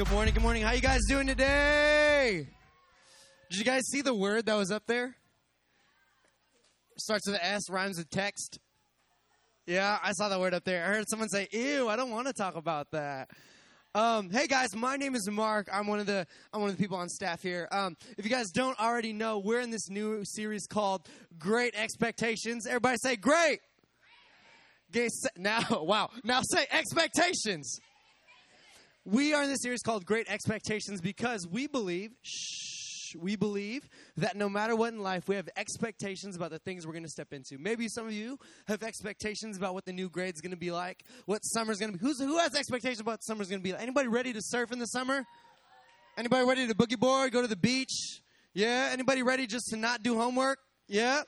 Good morning, good morning. How you guys doing today? Did you guys see the word that was up there? Starts with S, rhymes with text. Yeah, I saw that word up there. I heard someone say, "Ew, I don't want to talk about that." Um, hey guys, my name is Mark. I'm one of the I'm one of the people on staff here. Um, if you guys don't already know, we're in this new series called Great Expectations. Everybody say great. Okay, now, wow. Now say expectations. We are in this series called Great Expectations because we believe, shh, we believe that no matter what in life, we have expectations about the things we're going to step into. Maybe some of you have expectations about what the new grade's going to be like, what summer's going to be. Who's, who has expectations about summer's going to be like? Anybody ready to surf in the summer? Anybody ready to boogie board, go to the beach? Yeah? Anybody ready just to not do homework? Yeah?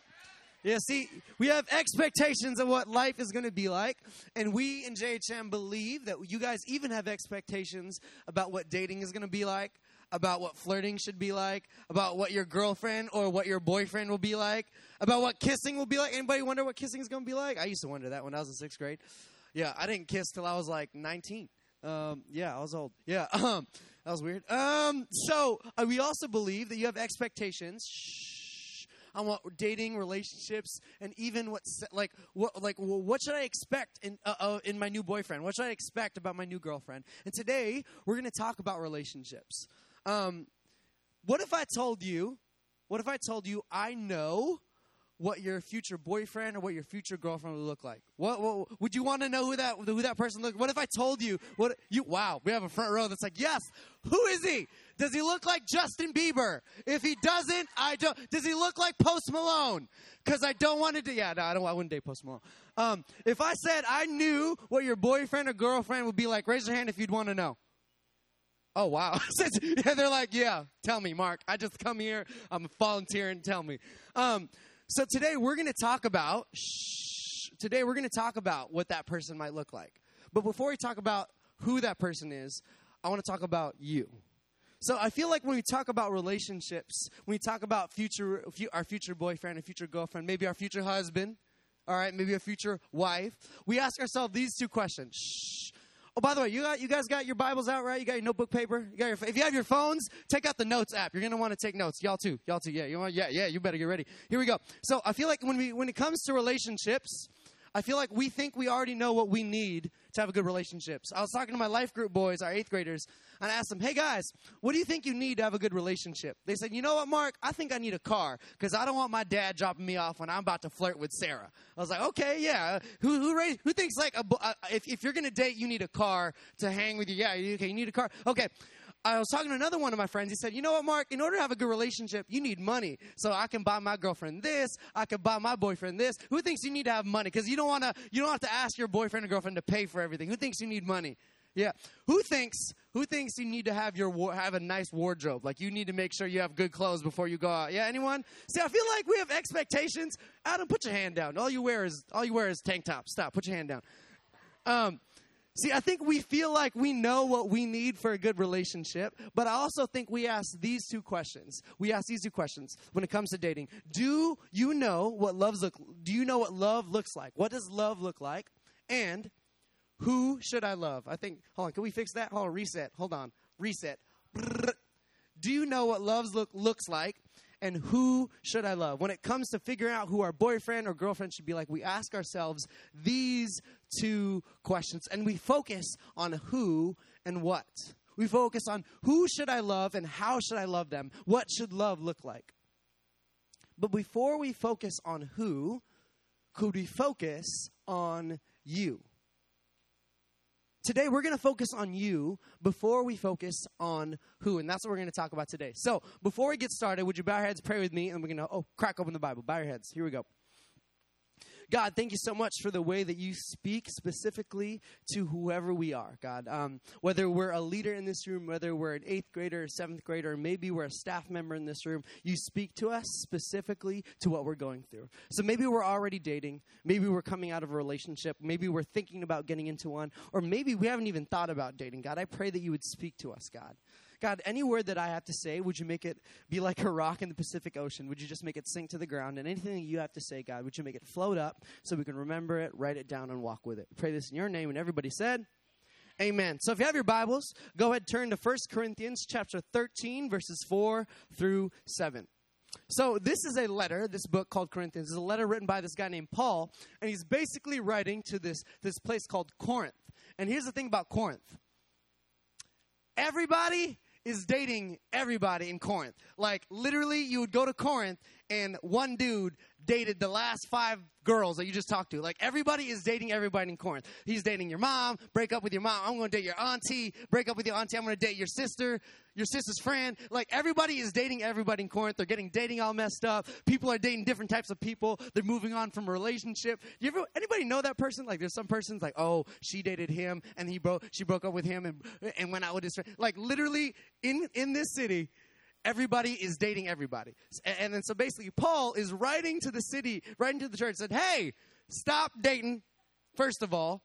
Yeah, see, we have expectations of what life is going to be like, and we in JHM believe that you guys even have expectations about what dating is going to be like, about what flirting should be like, about what your girlfriend or what your boyfriend will be like, about what kissing will be like. Anybody wonder what kissing is going to be like? I used to wonder that when I was in sixth grade. Yeah, I didn't kiss till I was like 19. Um, yeah, I was old. Yeah, um, that was weird. Um, so uh, we also believe that you have expectations. Shh, on what dating, relationships, and even what like what like what should I expect in uh, uh, in my new boyfriend? What should I expect about my new girlfriend? And today we're going to talk about relationships. Um, what if I told you? What if I told you I know what your future boyfriend or what your future girlfriend would look like? What, what would you want to know who that who that person look? What if I told you what you? Wow, we have a front row that's like, yes. Who is he? Does he look like Justin Bieber? If he doesn't, I don't. Does he look like Post Malone? Because I don't want to do. Yeah, no, I don't. I wouldn't date Post Malone. Um, if I said I knew what your boyfriend or girlfriend would be like, raise your hand if you'd want to know. Oh wow! yeah, they're like, yeah. Tell me, Mark. I just come here. I'm volunteering. Tell me. Um, so today we're going to talk about, shh, today we're going to talk about what that person might look like. But before we talk about who that person is, I want to talk about you. So I feel like when we talk about relationships, when we talk about future, our future boyfriend and future girlfriend, maybe our future husband, all right, maybe a future wife, we ask ourselves these two questions. Shh. Oh, by the way, you got you guys got your Bibles out, right? You got your notebook paper. You got your. If you have your phones, take out the notes app. You're gonna want to take notes. Y'all too. Y'all too. Yeah. You want? Yeah. Yeah. You better get ready. Here we go. So I feel like when we when it comes to relationships, I feel like we think we already know what we need to have a good relationship. So I was talking to my life group boys, our eighth graders, and I asked them, hey guys, what do you think you need to have a good relationship? They said, you know what, Mark? I think I need a car because I don't want my dad dropping me off when I'm about to flirt with Sarah. I was like, okay, yeah. Who, who, raised, who thinks like, a, uh, if, if you're going to date, you need a car to hang with you? Yeah, okay, you need a car. Okay. I was talking to another one of my friends. He said, You know what, Mark? In order to have a good relationship, you need money. So I can buy my girlfriend this. I can buy my boyfriend this. Who thinks you need to have money? Because you don't want to. You don't have to ask your boyfriend or girlfriend to pay for everything. Who thinks you need money? Yeah. Who thinks? Who thinks you need to have your have a nice wardrobe? Like you need to make sure you have good clothes before you go out. Yeah. Anyone? See, I feel like we have expectations. Adam, put your hand down. All you wear is all you wear is tank top. Stop. Put your hand down. Um. See, I think we feel like we know what we need for a good relationship, but I also think we ask these two questions. We ask these two questions when it comes to dating. Do you know what love's look do you know what love looks like? What does love look like? And who should I love? I think hold on, can we fix that? Hold on, reset. Hold on. Reset. Do you know what love's look looks like? And who should I love? When it comes to figuring out who our boyfriend or girlfriend should be like, we ask ourselves these two questions and we focus on who and what. We focus on who should I love and how should I love them? What should love look like? But before we focus on who, could we focus on you? Today, we're going to focus on you before we focus on who, and that's what we're going to talk about today. So, before we get started, would you bow your heads, pray with me, and we're going to, oh, crack open the Bible. Bow your heads. Here we go. God, thank you so much for the way that you speak specifically to whoever we are, God. Um, whether we're a leader in this room, whether we're an eighth grader or seventh grader, maybe we're a staff member in this room, you speak to us specifically to what we're going through. So maybe we're already dating, maybe we're coming out of a relationship, maybe we're thinking about getting into one, or maybe we haven't even thought about dating. God, I pray that you would speak to us, God. God, any word that I have to say, would you make it be like a rock in the Pacific Ocean? Would you just make it sink to the ground? And anything that you have to say, God, would you make it float up so we can remember it, write it down, and walk with it? pray this in your name. And everybody said, Amen. So if you have your Bibles, go ahead turn to 1 Corinthians chapter 13 verses 4 through 7. So this is a letter, this book called Corinthians is a letter written by this guy named Paul, and he's basically writing to this this place called Corinth. And here's the thing about Corinth. Everybody is dating everybody in Corinth. Like literally you would go to Corinth and one dude dated the last five girls that you just talked to. Like everybody is dating everybody in Corinth. He's dating your mom, break up with your mom. I'm going to date your auntie, break up with your auntie. I'm going to date your sister, your sister's friend. Like everybody is dating everybody in Corinth. They're getting dating all messed up. People are dating different types of people. They're moving on from a relationship. You ever anybody know that person? Like there's some persons like, oh, she dated him and he broke she broke up with him and and went out with his friend. Like literally in in this city, everybody is dating everybody. And then so basically, Paul is writing to the city, writing to the church, said, Hey, stop dating, first of all,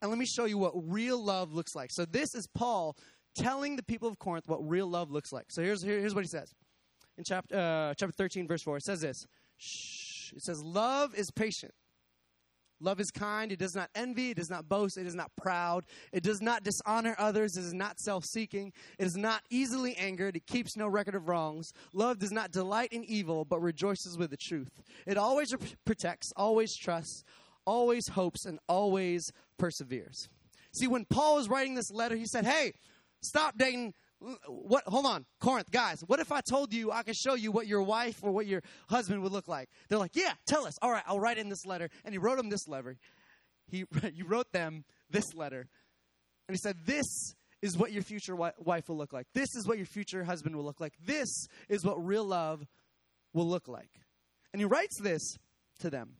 and let me show you what real love looks like. So this is Paul telling the people of Corinth what real love looks like. So here's, here's what he says. In chapter, uh, chapter 13, verse 4, it says this. Shh. It says, Love is patient. Love is kind. It does not envy. It does not boast. It is not proud. It does not dishonor others. It is not self seeking. It is not easily angered. It keeps no record of wrongs. Love does not delight in evil, but rejoices with the truth. It always protects, always trusts, always hopes, and always perseveres. See, when Paul was writing this letter, he said, Hey, stop dating what hold on corinth guys what if i told you i could show you what your wife or what your husband would look like? They're like yeah tell us. All right i'll write in this letter. And he wrote them this letter. He, he wrote them this letter. And he said this is what your future wife will look like. This is what your future husband will look like. This is what real love will look like. And he writes this to them.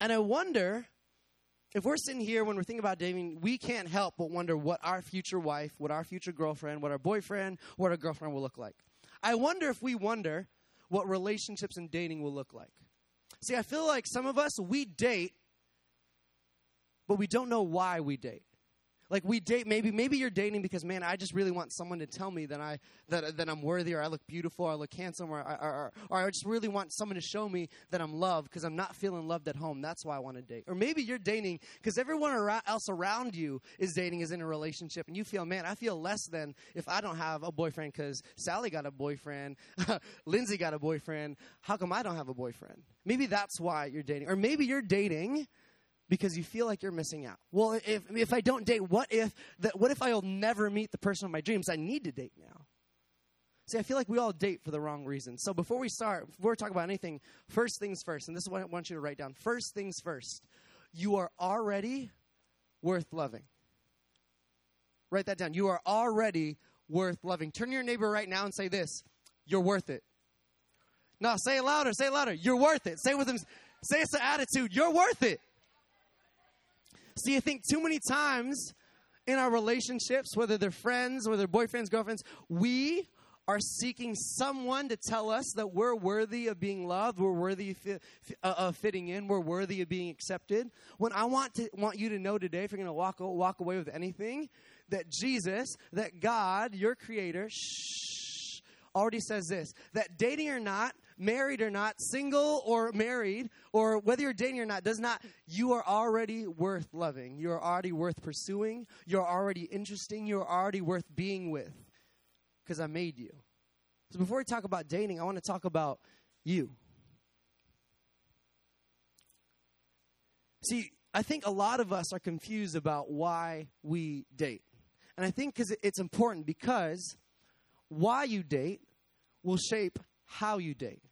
And i wonder if we're sitting here when we're thinking about dating, we can't help but wonder what our future wife, what our future girlfriend, what our boyfriend, what our girlfriend will look like. I wonder if we wonder what relationships and dating will look like. See, I feel like some of us, we date, but we don't know why we date. Like we date, maybe maybe you're dating because man, I just really want someone to tell me that I that that I'm worthy, or I look beautiful, or I look handsome, or or, or, or I just really want someone to show me that I'm loved because I'm not feeling loved at home. That's why I want to date. Or maybe you're dating because everyone else around you is dating, is in a relationship, and you feel, man, I feel less than if I don't have a boyfriend because Sally got a boyfriend, Lindsay got a boyfriend. How come I don't have a boyfriend? Maybe that's why you're dating, or maybe you're dating because you feel like you're missing out. Well, if, if I don't date, what if, that, what if I'll never meet the person of my dreams? I need to date now. See, I feel like we all date for the wrong reasons. So before we start, before we talk about anything, first things first, and this is what I want you to write down. First things first, you are already worth loving. Write that down. You are already worth loving. Turn your neighbor right now and say this You're worth it. No, say it louder. Say it louder. You're worth it. Say it with them. Say it's an attitude. You're worth it. See, I think too many times in our relationships, whether they're friends, whether they're boyfriends, girlfriends, we are seeking someone to tell us that we're worthy of being loved, we're worthy of, uh, fitting in, we're worthy of being accepted. When I want to want you to know today, if you're going to walk walk away with anything, that Jesus, that God, your Creator, shh, already says this: that dating or not, married or not, single or married, or whether you're dating or not, does not, you are already worth loving. You are already worth pursuing. You're already interesting. You're already worth being with because I made you. So before we talk about dating, I want to talk about you. See, I think a lot of us are confused about why we date. And I think because it's important because why you date will shape how you date.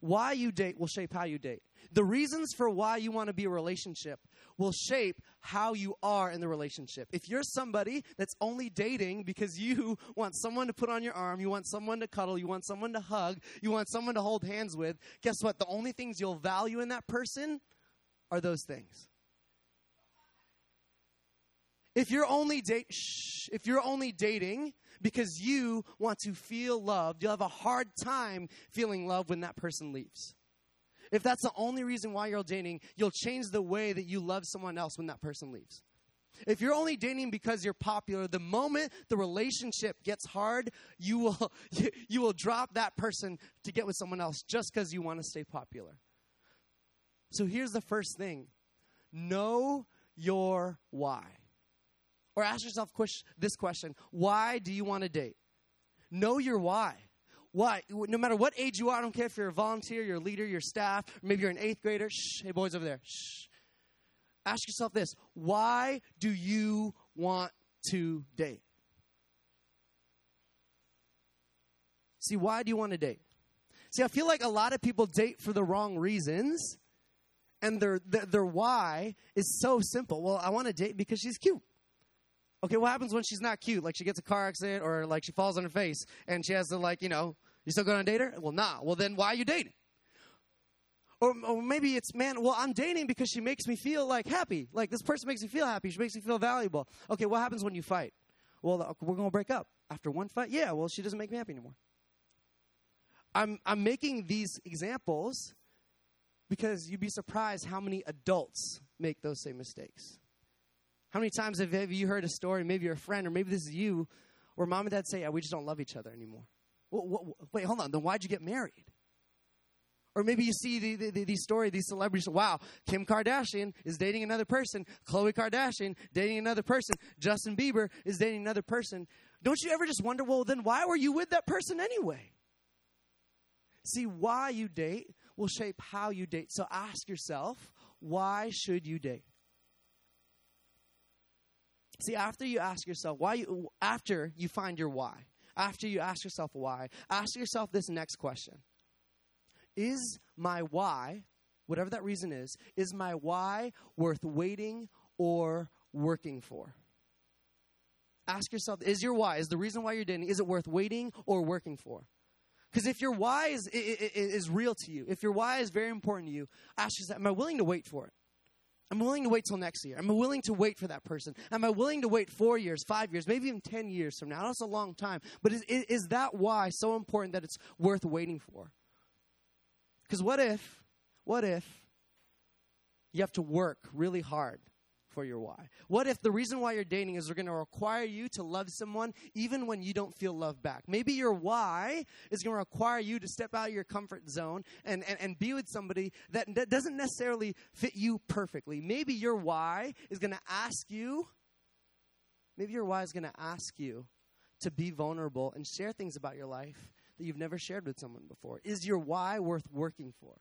Why you date will shape how you date. The reasons for why you want to be a relationship will shape how you are in the relationship. If you're somebody that's only dating because you want someone to put on your arm, you want someone to cuddle, you want someone to hug, you want someone to hold hands with, guess what? The only things you'll value in that person are those things. If you're only date, if you're only dating because you want to feel loved. You'll have a hard time feeling love when that person leaves. If that's the only reason why you're dating, you'll change the way that you love someone else when that person leaves. If you're only dating because you're popular, the moment the relationship gets hard, you will you, you will drop that person to get with someone else just because you want to stay popular. So here's the first thing. Know your why. Or ask yourself this question Why do you want to date? Know your why. Why? No matter what age you are, I don't care if you're a volunteer, you're a leader, you're staff, maybe you're an eighth grader. Shh, hey, boys over there. Shh. Ask yourself this Why do you want to date? See, why do you want to date? See, I feel like a lot of people date for the wrong reasons, and their, their, their why is so simple. Well, I want to date because she's cute. Okay, what happens when she's not cute? Like she gets a car accident or like she falls on her face and she has to like, you know, you still gonna date her? Well, nah. Well, then why are you dating? Or, or maybe it's, man, well, I'm dating because she makes me feel like happy. Like this person makes me feel happy. She makes me feel valuable. Okay, what happens when you fight? Well, we're gonna break up. After one fight? Yeah, well, she doesn't make me happy anymore. I'm, I'm making these examples because you'd be surprised how many adults make those same mistakes. How many times have, have you heard a story, maybe you're a friend, or maybe this is you, where mom and dad say, yeah, we just don't love each other anymore? Well, wait, hold on. Then why'd you get married? Or maybe you see the, the, the, story, these celebrities. Wow, Kim Kardashian is dating another person. Khloe Kardashian dating another person. Justin Bieber is dating another person. Don't you ever just wonder, well, then why were you with that person anyway? See, why you date will shape how you date. So ask yourself, why should you date? See, after you ask yourself why you, after you find your why, after you ask yourself why, ask yourself this next question. Is my why, whatever that reason is, is my why worth waiting or working for? Ask yourself, is your why, is the reason why you're dating, is it worth waiting or working for? Because if your why is, is, is real to you, if your why is very important to you, ask yourself, am I willing to wait for it? I'm willing to wait till next year. I'm willing to wait for that person? Am I willing to wait four years, five years, maybe even 10 years from now? That's a long time. But is, is that why so important that it's worth waiting for? Because what if, what if you have to work really hard for your why? What if the reason why you're dating is they're going to require you to love someone even when you don't feel love back? Maybe your why is going to require you to step out of your comfort zone and, and, and be with somebody that, that doesn't necessarily fit you perfectly. Maybe your why is going to ask you, maybe your why is going to ask you to be vulnerable and share things about your life that you've never shared with someone before. Is your why worth working for?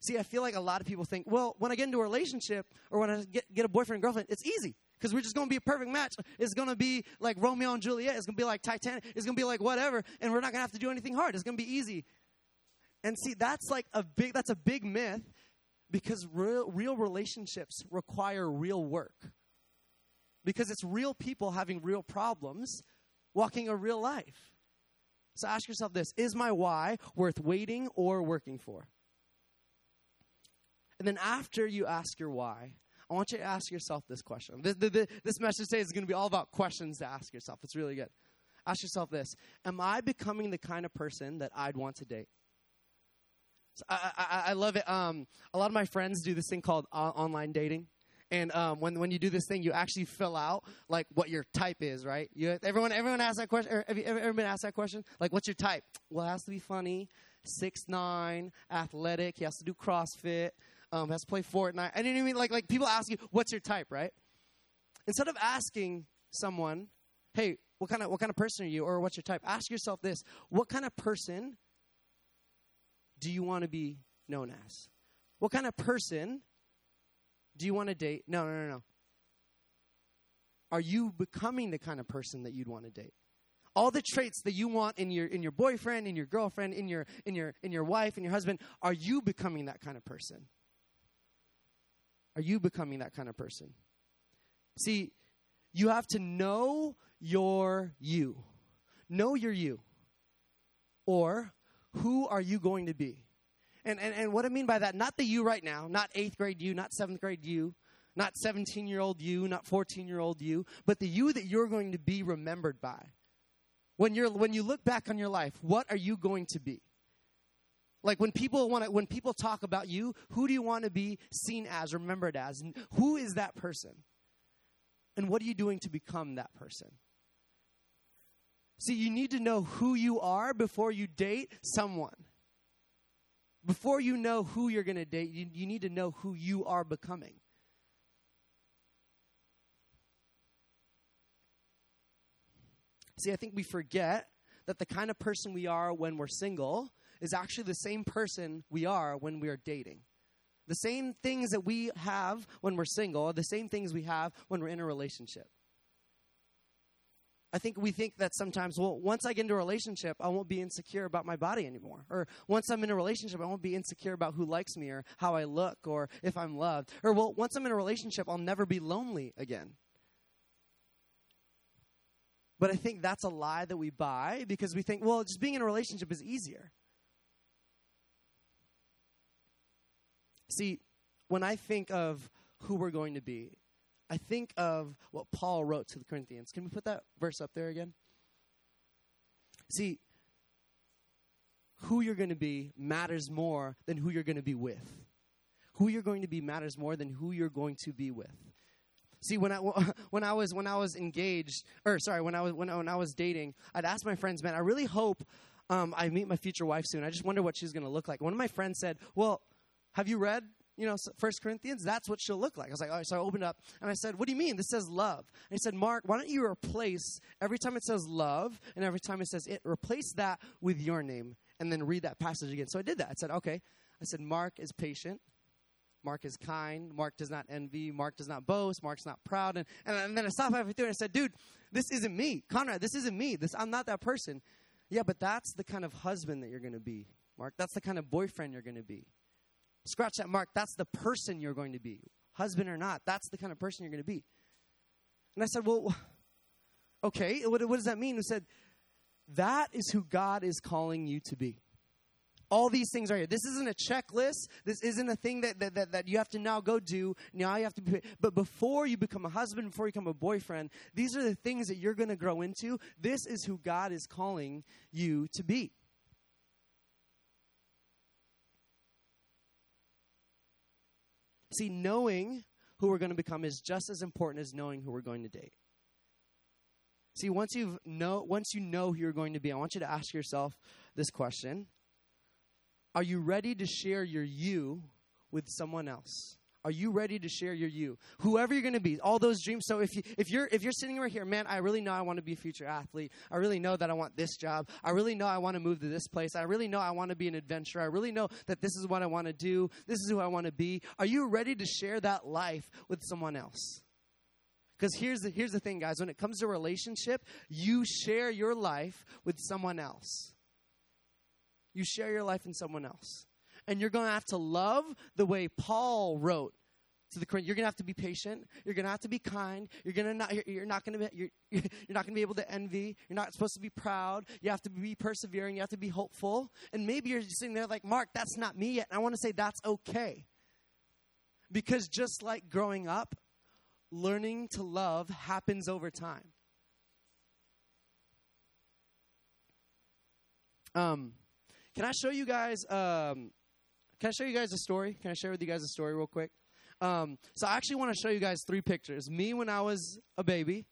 See, I feel like a lot of people think, well, when I get into a relationship or when I get, get a boyfriend and girlfriend, it's easy because we're just going to be a perfect match. It's going to be like Romeo and Juliet. It's going to be like Titanic. It's going to be like whatever, and we're not going to have to do anything hard. It's going to be easy. And see, that's like a big that's a big myth because real real relationships require real work. Because it's real people having real problems, walking a real life. So ask yourself this, is my why worth waiting or working for? And then after you ask your why, I want you to ask yourself this question. This, this, message today is going to be all about questions to ask yourself. It's really good. Ask yourself this Am I becoming the kind of person that I'd want to date? So I, I, I, love it. Um, a lot of my friends do this thing called online dating. And um, when, when you do this thing, you actually fill out like what your type is, right? You, everyone everyone asks that question. Have you ever, ever been asked that question? Like, what's your type? Well, it has to be funny, six nine, athletic. He has to do CrossFit um, has play Fortnite. I didn't even like like people ask you, "What's your type?" Right? Instead of asking someone, "Hey, what kind of what kind of person are you?" or "What's your type?" Ask yourself this: What kind of person do you want to be known as? What kind of person do you want to date? No, no, no, no. Are you becoming the kind of person that you'd want to date? all the traits that you want in your in your boyfriend in your girlfriend in your in your in your wife in your husband are you becoming that kind of person are you becoming that kind of person? See, you have to know your you. Know your you. Or who are you going to be? And, and, and what I mean by that, not the you right now, not eighth grade you, not seventh grade you, not 17 year old you, not 14 year old you, but the you that you're going to be remembered by. When, you're, when you look back on your life, what are you going to be? Like when people want to, when people talk about you, who do you want to be seen as, remembered as? And who is that person? And what are you doing to become that person? See, you need to know who you are before you date someone. Before you know who you're going to date, you, you need to know who you are becoming. See, I think we forget that the kind of person we are when we're single is actually the same person we are when we're dating. The same things that we have when we're single are the same things we have when we're in a relationship. I think we think that sometimes, well, once I get into a relationship, I won't be insecure about my body anymore. Or once I'm in a relationship, I won't be insecure about who likes me or how I look or if I'm loved. Or, well, once I'm in a relationship, I'll never be lonely again. But I think that's a lie that we buy because we think, well, just being in a relationship is easier. See, when I think of who we're going to be, I think of what Paul wrote to the Corinthians. Can we put that verse up there again? See, who you're going to be matters more than who you're going to be with. Who you're going to be matters more than who you're going to be with. See, when I when I was when I was engaged, or sorry, when I was when, when I was dating, I'd ask my friends, "Man, I really hope um, I meet my future wife soon. I just wonder what she's going to look like." One of my friends said, "Well, have you read you know, First Corinthians, that's what she'll look like. I was like, all right, so I opened up and I said, what do you mean? This says love. And he said, Mark, why don't you replace every time it says love and every time it says it, replace that with your name and then read that passage again. So I did that. I said, okay. I said, Mark is patient. Mark is kind. Mark does not envy. Mark does not boast. Mark's not proud. And, and, and then I stopped halfway through and I said, dude, this isn't me. Conrad, this isn't me. This, I'm not that person. Yeah, but that's the kind of husband that you're going to be, Mark. That's the kind of boyfriend you're going to be. Scratch that mark. That's the person you're going to be. Husband or not, that's the kind of person you're going to be. And I said, Well, okay, what, what does that mean? He said, That is who God is calling you to be. All these things are here. This isn't a checklist. This isn't a thing that, that, that, that, you have to now go do. Now you have to be. But before you become a husband, before you become a boyfriend, these are the things that you're going to grow into. This is who God is calling you to be. See, knowing who we're going to become is just as important as knowing who we're going to date. See, once you know once you know who you're going to be, I want you to ask yourself this question. Are you ready to share your you with someone else? Are you ready to share your you? Whoever you're going to be, all those dreams. So if you if you're if you're sitting right here, man, I really know I want to be a future athlete. I really know that I want this job. I really know I want to move to this place. I really know I want to be an adventurer. I really know that this is what I want to do. This is who I want to be. Are you ready to share that life with someone else? Because here's the, here's the thing, guys. When it comes to relationship, you share your life with someone else. You share your life in someone else and you're going to have to love the way Paul wrote to the Corinthians. You're going to have to be patient. You're going to have to be kind. You're going to not. You're, you're not going to. Be, you're, you're not going to be able to envy. You're not supposed to be proud. You have to be persevering. You have to be hopeful. And maybe you're sitting there like, Mark, that's not me yet. And I want to say that's okay. Because just like growing up, learning to love happens over time. Um, can I show you guys um, can I show you guys a story? Can I share with you guys a story real quick? Um, so I actually want to show you guys three pictures. Me when I was a baby.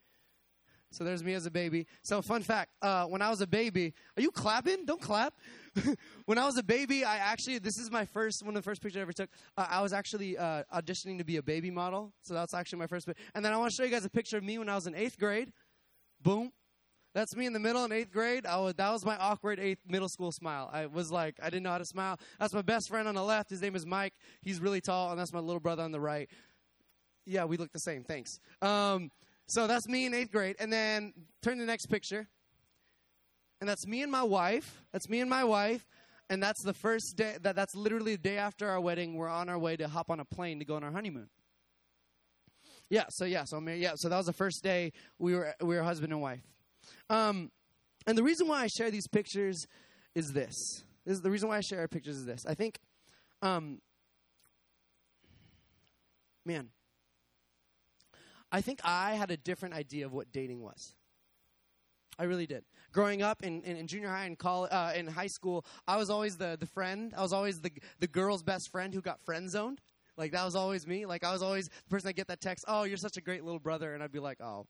So there's me as a baby. So fun fact: uh, when I was a baby, are you clapping? Don't clap. when I was a baby, I actually this is my first one of the first pictures I ever took. Uh, I was actually uh, auditioning to be a baby model. So that's actually my first. And then I want to show you guys a picture of me when I was in eighth grade. Boom. That's me in the middle in eighth grade. I was, that was my awkward eighth middle school smile. I was like, I didn't know how to smile. That's my best friend on the left. His name is Mike. He's really tall, and that's my little brother on the right. Yeah, we look the same. Thanks. Um, so that's me in eighth grade. And then turn to the next picture. And that's me and my wife. That's me and my wife. And that's the first day, that, that's literally the day after our wedding. We're on our way to hop on a plane to go on our honeymoon. Yeah, so yeah, so yeah, so that was the first day we were we were husband and wife. Um, and the reason why I share these pictures is this. This is the reason why I share our pictures is this. I think, um, man, I think I had a different idea of what dating was. I really did. Growing up in, in, in junior high and college, uh, in high school, I was always the, the friend. I was always the, the girl's best friend who got friend zoned. Like, that was always me. Like, I was always the person that get that text, oh, you're such a great little brother. And I'd be like, oh,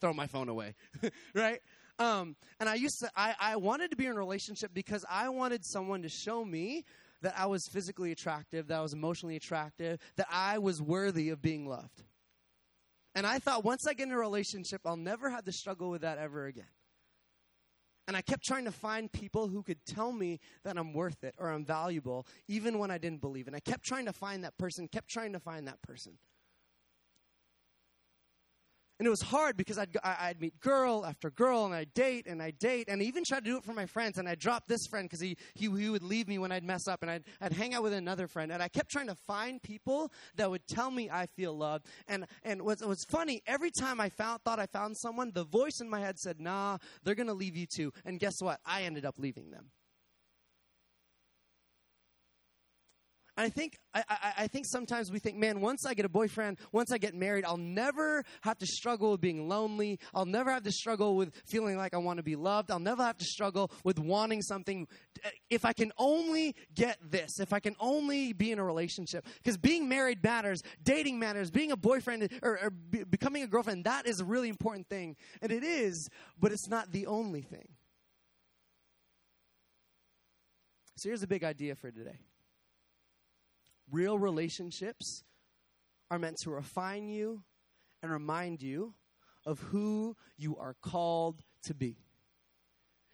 throw my phone away, right? Um, and I used to, I, I wanted to be in a relationship because I wanted someone to show me that I was physically attractive, that I was emotionally attractive, that I was worthy of being loved. And I thought once I get in a relationship, I'll never have to struggle with that ever again. And I kept trying to find people who could tell me that I'm worth it or I'm valuable, even when I didn't believe. And I kept trying to find that person, kept trying to find that person. And it was hard because I'd, I'd meet girl after girl and I'd date and I'd date and I even tried to do it for my friends and I'd drop this friend because he, he, he would leave me when I'd mess up and I'd, I'd hang out with another friend. And I kept trying to find people that would tell me I feel loved. And, and what's, what's funny, every time I found, thought I found someone, the voice in my head said, nah, they're going to leave you too. And guess what? I ended up leaving them. I think I, I, I, think sometimes we think, man, once I get a boyfriend, once I get married, I'll never have to struggle with being lonely. I'll never have to struggle with feeling like I want to be loved. I'll never have to struggle with wanting something. If I can only get this, if I can only be in a relationship, because being married matters, dating matters, being a boyfriend or, or be, becoming a girlfriend, that is a really important thing, and it is, but it's not the only thing. So here's a big idea for today. Real relationships are meant to refine you and remind you of who you are called to be.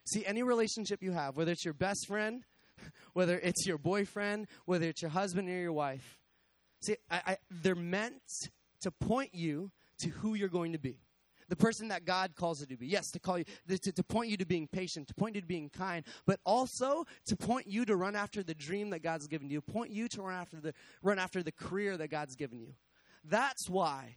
See, any relationship you have, whether it's your best friend, whether it's your boyfriend, whether it's your husband or your wife, see, I, I, they're meant to point you to who you're going to be the person that God calls you to be. Yes, to call you, to, to point you to being patient, to point you to being kind, but also to point you to run after the dream that God's given you, point you to run after the, run after the career that God's given you. That's why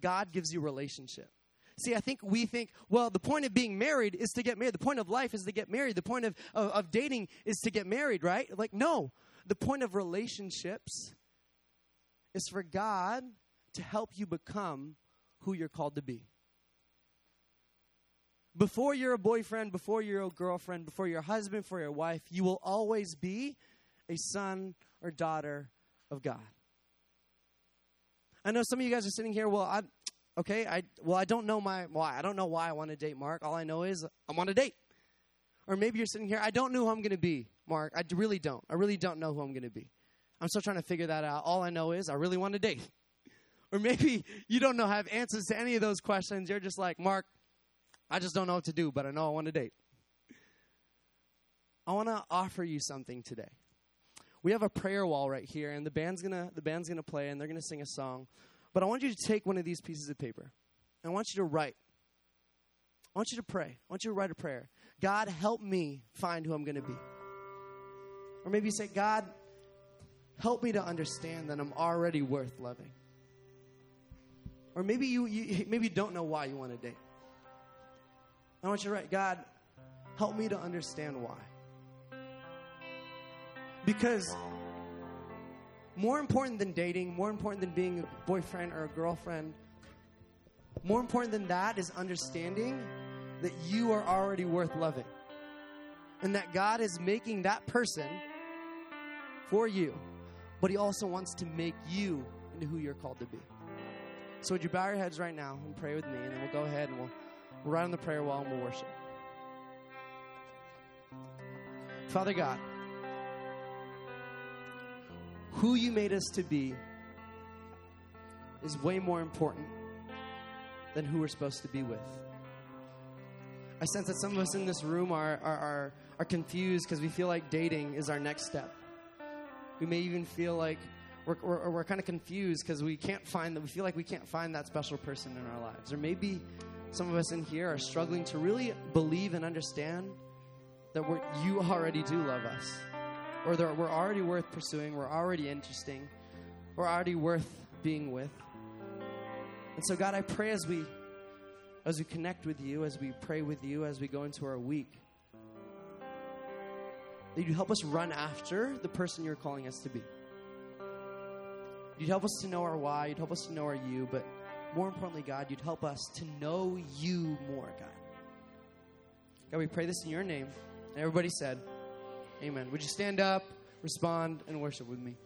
God gives you relationship. See, I think we think, well, the point of being married is to get married. The point of life is to get married. The point of, of, of dating is to get married, right? Like, no. The point of relationships is for God to help you become who you're called to be. Before you're a boyfriend, before you're a girlfriend, before you're a husband, for your wife, you will always be a son or daughter of God. I know some of you guys are sitting here, well, I okay, I well, I don't know my why. I don't know why I want to date Mark. All I know is I want to date. Or maybe you're sitting here, I don't know who I'm going to be, Mark. I really don't. I really don't know who I'm going to be. I'm still trying to figure that out. All I know is I really want to date. Or maybe you don't know have answers to any of those questions. You're just like, Mark, I just don't know what to do, but I know I want to date. I want to offer you something today. We have a prayer wall right here, and the band's gonna the band's gonna play, and they're gonna sing a song. But I want you to take one of these pieces of paper. I want you to write. I want you to pray. I want you to write a prayer. God, help me find who I'm going to be. Or maybe you say, God, help me to understand that I'm already worth loving. Or maybe you, you maybe you don't know why you want to date. I want you to write, God, help me to understand why. Because more important than dating, more important than being a boyfriend or a girlfriend, more important than that is understanding that you are already worth loving. And that God is making that person for you, but He also wants to make you into who you're called to be. So, would you bow your heads right now and pray with me, and then we'll go ahead and we'll. We're right on the prayer wall and we'll worship. Father God, who you made us to be is way more important than who we're supposed to be with. I sense that some of us in this room are, are, are, are confused because we feel like dating is our next step. We may even feel like we're, we're, we're kind of confused because we can't find that, we feel like we can't find that special person in our lives. Or maybe some of us in here are struggling to really believe and understand that you already do love us, or that we're already worth pursuing, we're already interesting, we're already worth being with. And so, God, I pray as we as we connect with you, as we pray with you, as we go into our week, that you help us run after the person you're calling us to be. You'd help us to know our why, you'd help us to know our you, but more importantly, God, you'd help us to know you more, God. God, we pray this in your name. And everybody said, Amen. Would you stand up, respond, and worship with me?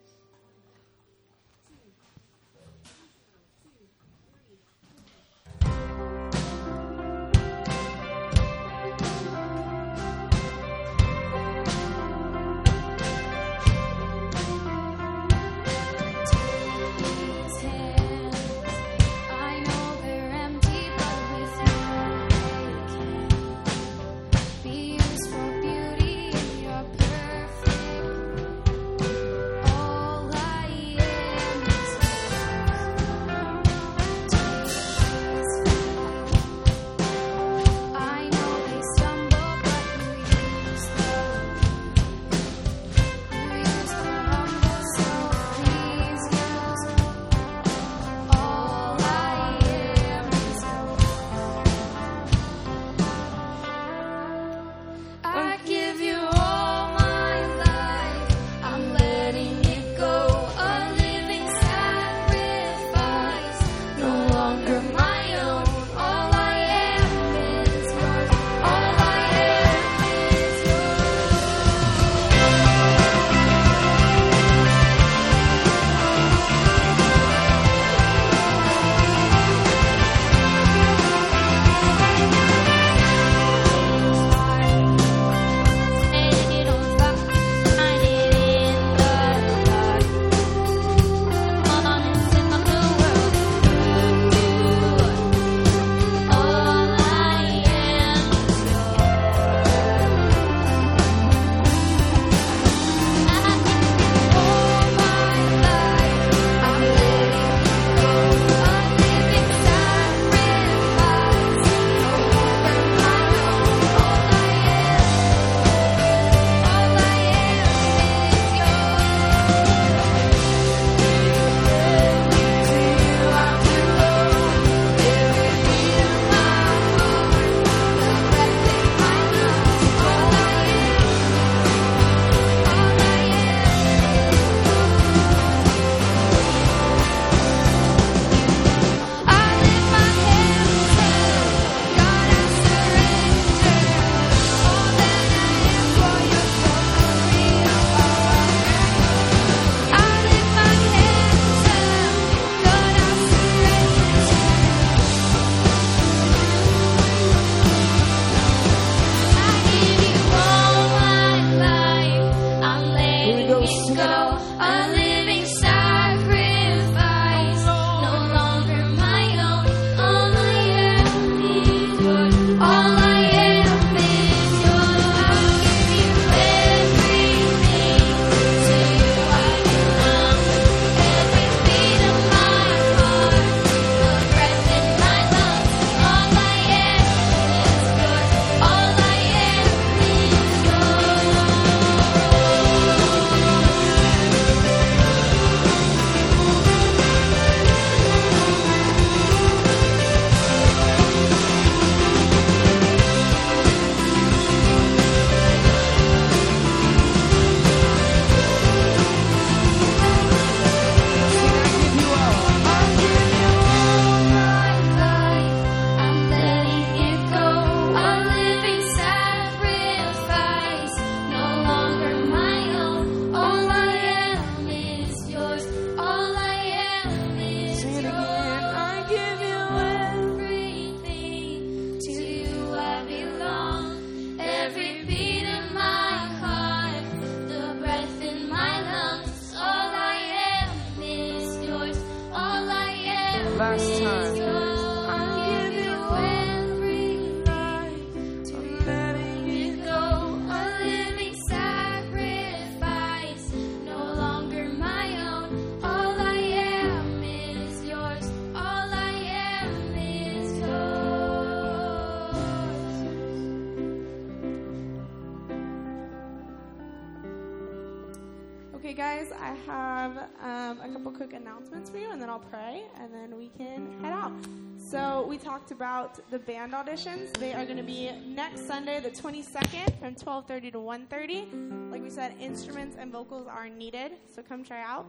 Um, a couple quick announcements for you, and then I'll pray, and then we can head out. So, we talked about the band auditions. They are going to be next Sunday, the 22nd, from 12:30 to 1:30. Like we said, instruments and vocals are needed, so come try out.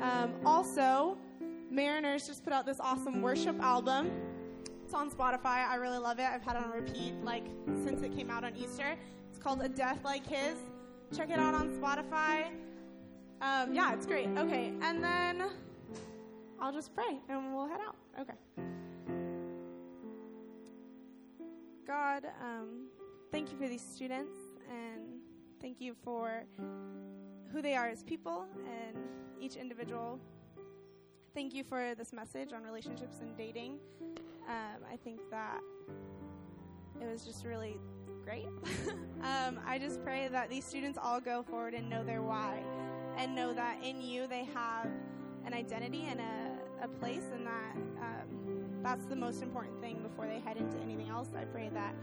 Um, also, Mariners just put out this awesome worship album. It's on Spotify. I really love it. I've had it on repeat like since it came out on Easter. It's called A Death Like His. Check it out on Spotify. Um, yeah, it's great. Okay, and then I'll just pray and we'll head out. Okay. God, um, thank you for these students and thank you for who they are as people and each individual. Thank you for this message on relationships and dating. Um, I think that it was just really great. um, I just pray that these students all go forward and know their why and know that in you they have an identity and a, a place, and that um, that's the most important thing before they head into anything else. I pray that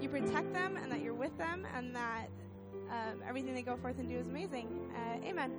you protect them and that you're with them, and that um, everything they go forth and do is amazing. Uh, amen.